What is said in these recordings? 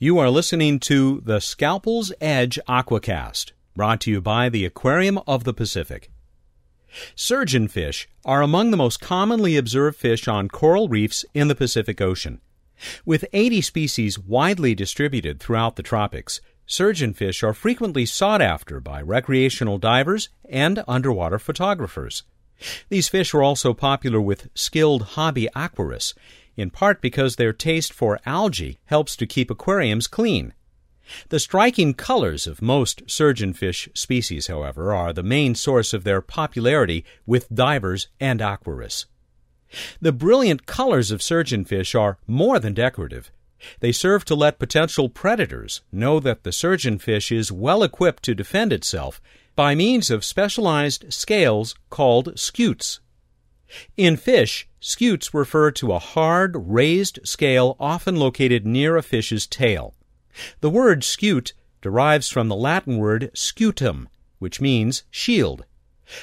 You are listening to the Scalpel's Edge Aquacast, brought to you by the Aquarium of the Pacific. Surgeonfish are among the most commonly observed fish on coral reefs in the Pacific Ocean. With 80 species widely distributed throughout the tropics, surgeonfish are frequently sought after by recreational divers and underwater photographers. These fish are also popular with skilled hobby aquarists, in part because their taste for algae helps to keep aquariums clean. The striking colors of most surgeonfish species, however, are the main source of their popularity with divers and aquarists. The brilliant colors of surgeonfish are more than decorative. They serve to let potential predators know that the surgeonfish is well equipped to defend itself by means of specialized scales called scutes. In fish, scutes refer to a hard, raised scale often located near a fish's tail. The word scute derives from the Latin word scutum, which means shield.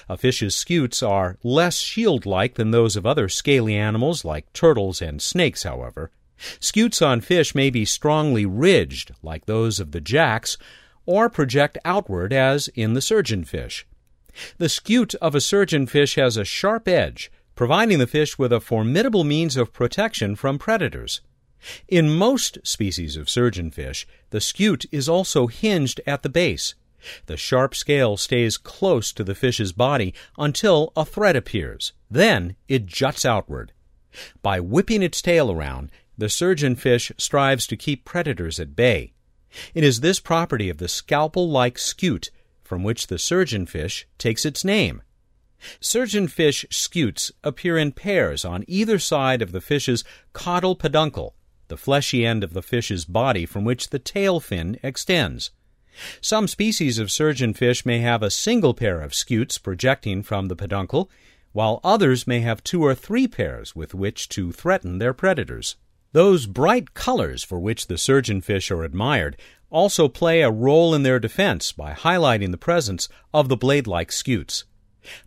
A fish's scutes are less shield like than those of other scaly animals like turtles and snakes, however. Scutes on fish may be strongly ridged, like those of the jacks, or project outward, as in the surgeonfish. The scute of a surgeonfish has a sharp edge, providing the fish with a formidable means of protection from predators. In most species of surgeonfish, the scute is also hinged at the base. The sharp scale stays close to the fish's body until a thread appears. Then it juts outward. By whipping its tail around, the surgeonfish strives to keep predators at bay. It is this property of the scalpel like scute from which the surgeonfish takes its name. Surgeonfish scutes appear in pairs on either side of the fish's caudal peduncle, the fleshy end of the fish's body from which the tail fin extends. Some species of surgeonfish may have a single pair of scutes projecting from the peduncle, while others may have two or three pairs with which to threaten their predators. Those bright colors for which the surgeonfish are admired also play a role in their defense by highlighting the presence of the blade like scutes.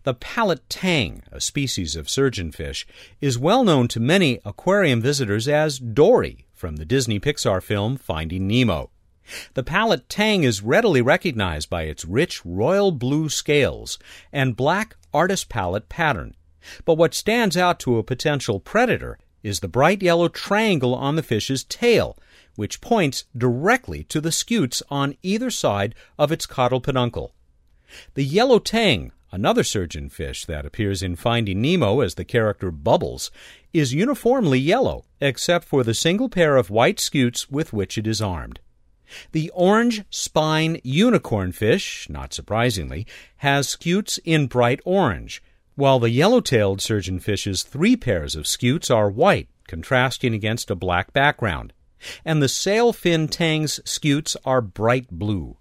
The palette tang, a species of surgeonfish, is well known to many aquarium visitors as Dory from the Disney Pixar film Finding Nemo. The palette tang is readily recognized by its rich royal blue scales and black artist palette pattern. But what stands out to a potential predator is the bright yellow triangle on the fish's tail, which points directly to the scutes on either side of its caudal peduncle. The yellow tang, another surgeonfish that appears in Finding Nemo as the character Bubbles, is uniformly yellow, except for the single pair of white scutes with which it is armed. The orange spine unicorn fish, not surprisingly, has scutes in bright orange, while the yellow-tailed surgeonfish's three pairs of scutes are white, contrasting against a black background, and the sailfin tang's scutes are bright blue.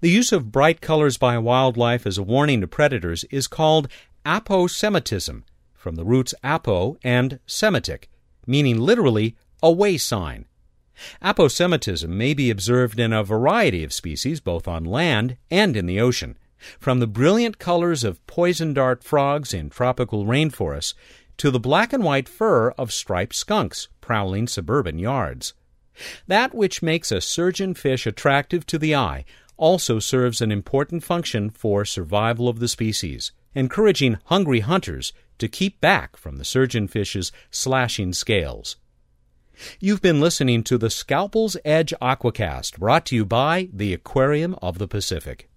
The use of bright colors by wildlife as a warning to predators is called aposematism, from the roots apo and semitic, meaning literally a way sign. Aposematism may be observed in a variety of species, both on land and in the ocean, from the brilliant colors of poison dart frogs in tropical rainforests to the black and white fur of striped skunks prowling suburban yards. That which makes a surgeonfish attractive to the eye also serves an important function for survival of the species, encouraging hungry hunters to keep back from the surgeonfish's slashing scales. You've been listening to the Scalpel's Edge Aquacast, brought to you by the Aquarium of the Pacific.